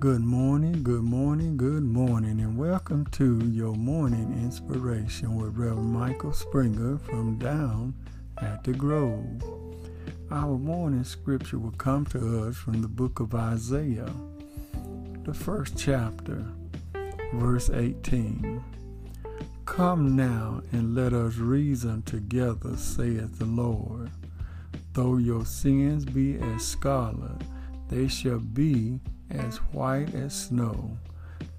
Good morning, good morning, good morning, and welcome to your morning inspiration with Reverend Michael Springer from down at the Grove. Our morning scripture will come to us from the book of Isaiah, the first chapter, verse 18. Come now and let us reason together, saith the Lord. Though your sins be as scarlet, they shall be as white as snow.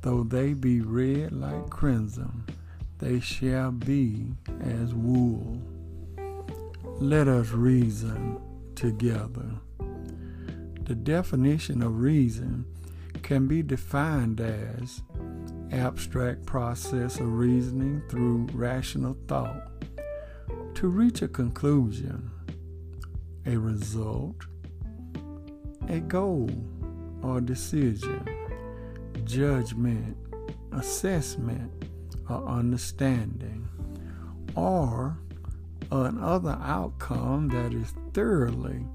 Though they be red like crimson, they shall be as wool. Let us reason together. The definition of reason can be defined as abstract process of reasoning through rational thought to reach a conclusion, a result, a goal or decision, judgment, assessment, or understanding, or another outcome that is thoroughly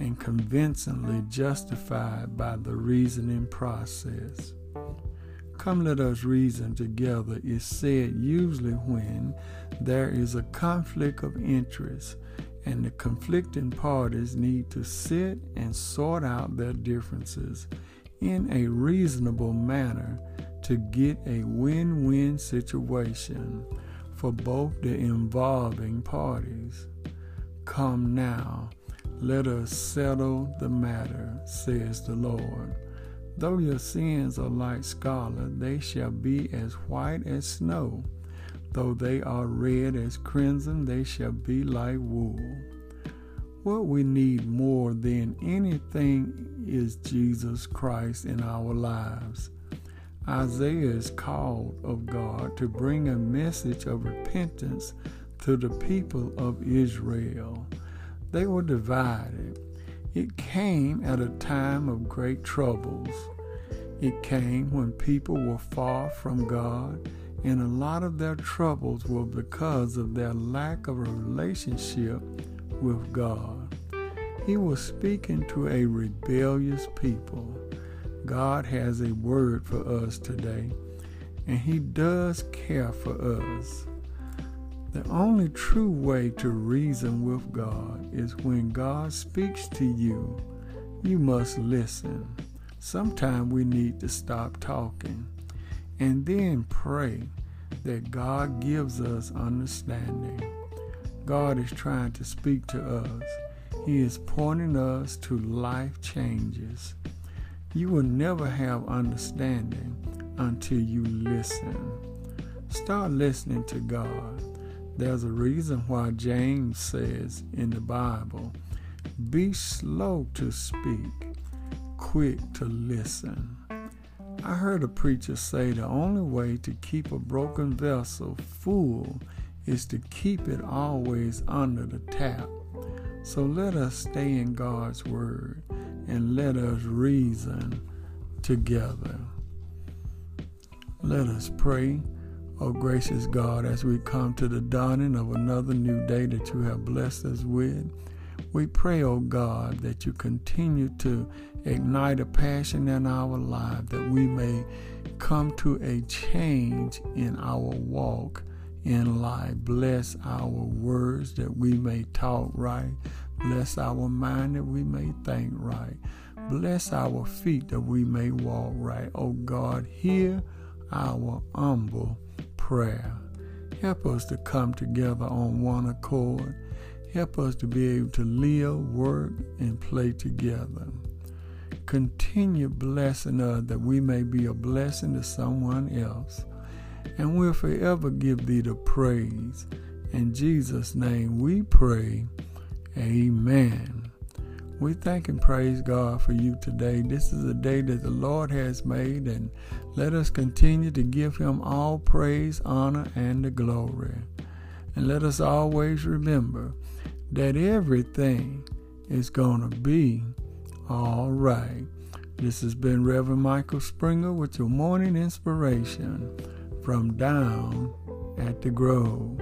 and convincingly justified by the reasoning process. Come, let us reason together is said usually when there is a conflict of interest and the conflicting parties need to sit and sort out their differences in a reasonable manner to get a win win situation for both the involving parties. Come now, let us settle the matter, says the Lord. Though your sins are like scarlet, they shall be as white as snow. Though they are red as crimson, they shall be like wool. What we need more than anything is Jesus Christ in our lives. Isaiah is called of God to bring a message of repentance to the people of Israel. They were divided. It came at a time of great troubles. It came when people were far from God and a lot of their troubles were because of their lack of a relationship with God. He was speaking to a rebellious people. God has a word for us today, and He does care for us. The only true way to reason with God is when God speaks to you, you must listen. Sometimes we need to stop talking and then pray that God gives us understanding. God is trying to speak to us. He is pointing us to life changes. You will never have understanding until you listen. Start listening to God. There's a reason why James says in the Bible, be slow to speak, quick to listen. I heard a preacher say the only way to keep a broken vessel full is to keep it always under the tap. So let us stay in God's Word and let us reason together. Let us pray, O gracious God, as we come to the dawning of another new day that you have blessed us with. We pray, O God, that you continue to ignite a passion in our life that we may come to a change in our walk in life. Bless our words that we may talk right. Bless our mind that we may think right. Bless our feet that we may walk right. Oh God, hear our humble prayer. Help us to come together on one accord Help us to be able to live, work, and play together. Continue blessing us that we may be a blessing to someone else. And we'll forever give thee the praise. In Jesus' name we pray. Amen. We thank and praise God for you today. This is a day that the Lord has made, and let us continue to give him all praise, honor, and the glory. And let us always remember that everything is going to be all right. This has been Reverend Michael Springer with your morning inspiration from down at the Grove.